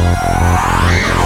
Música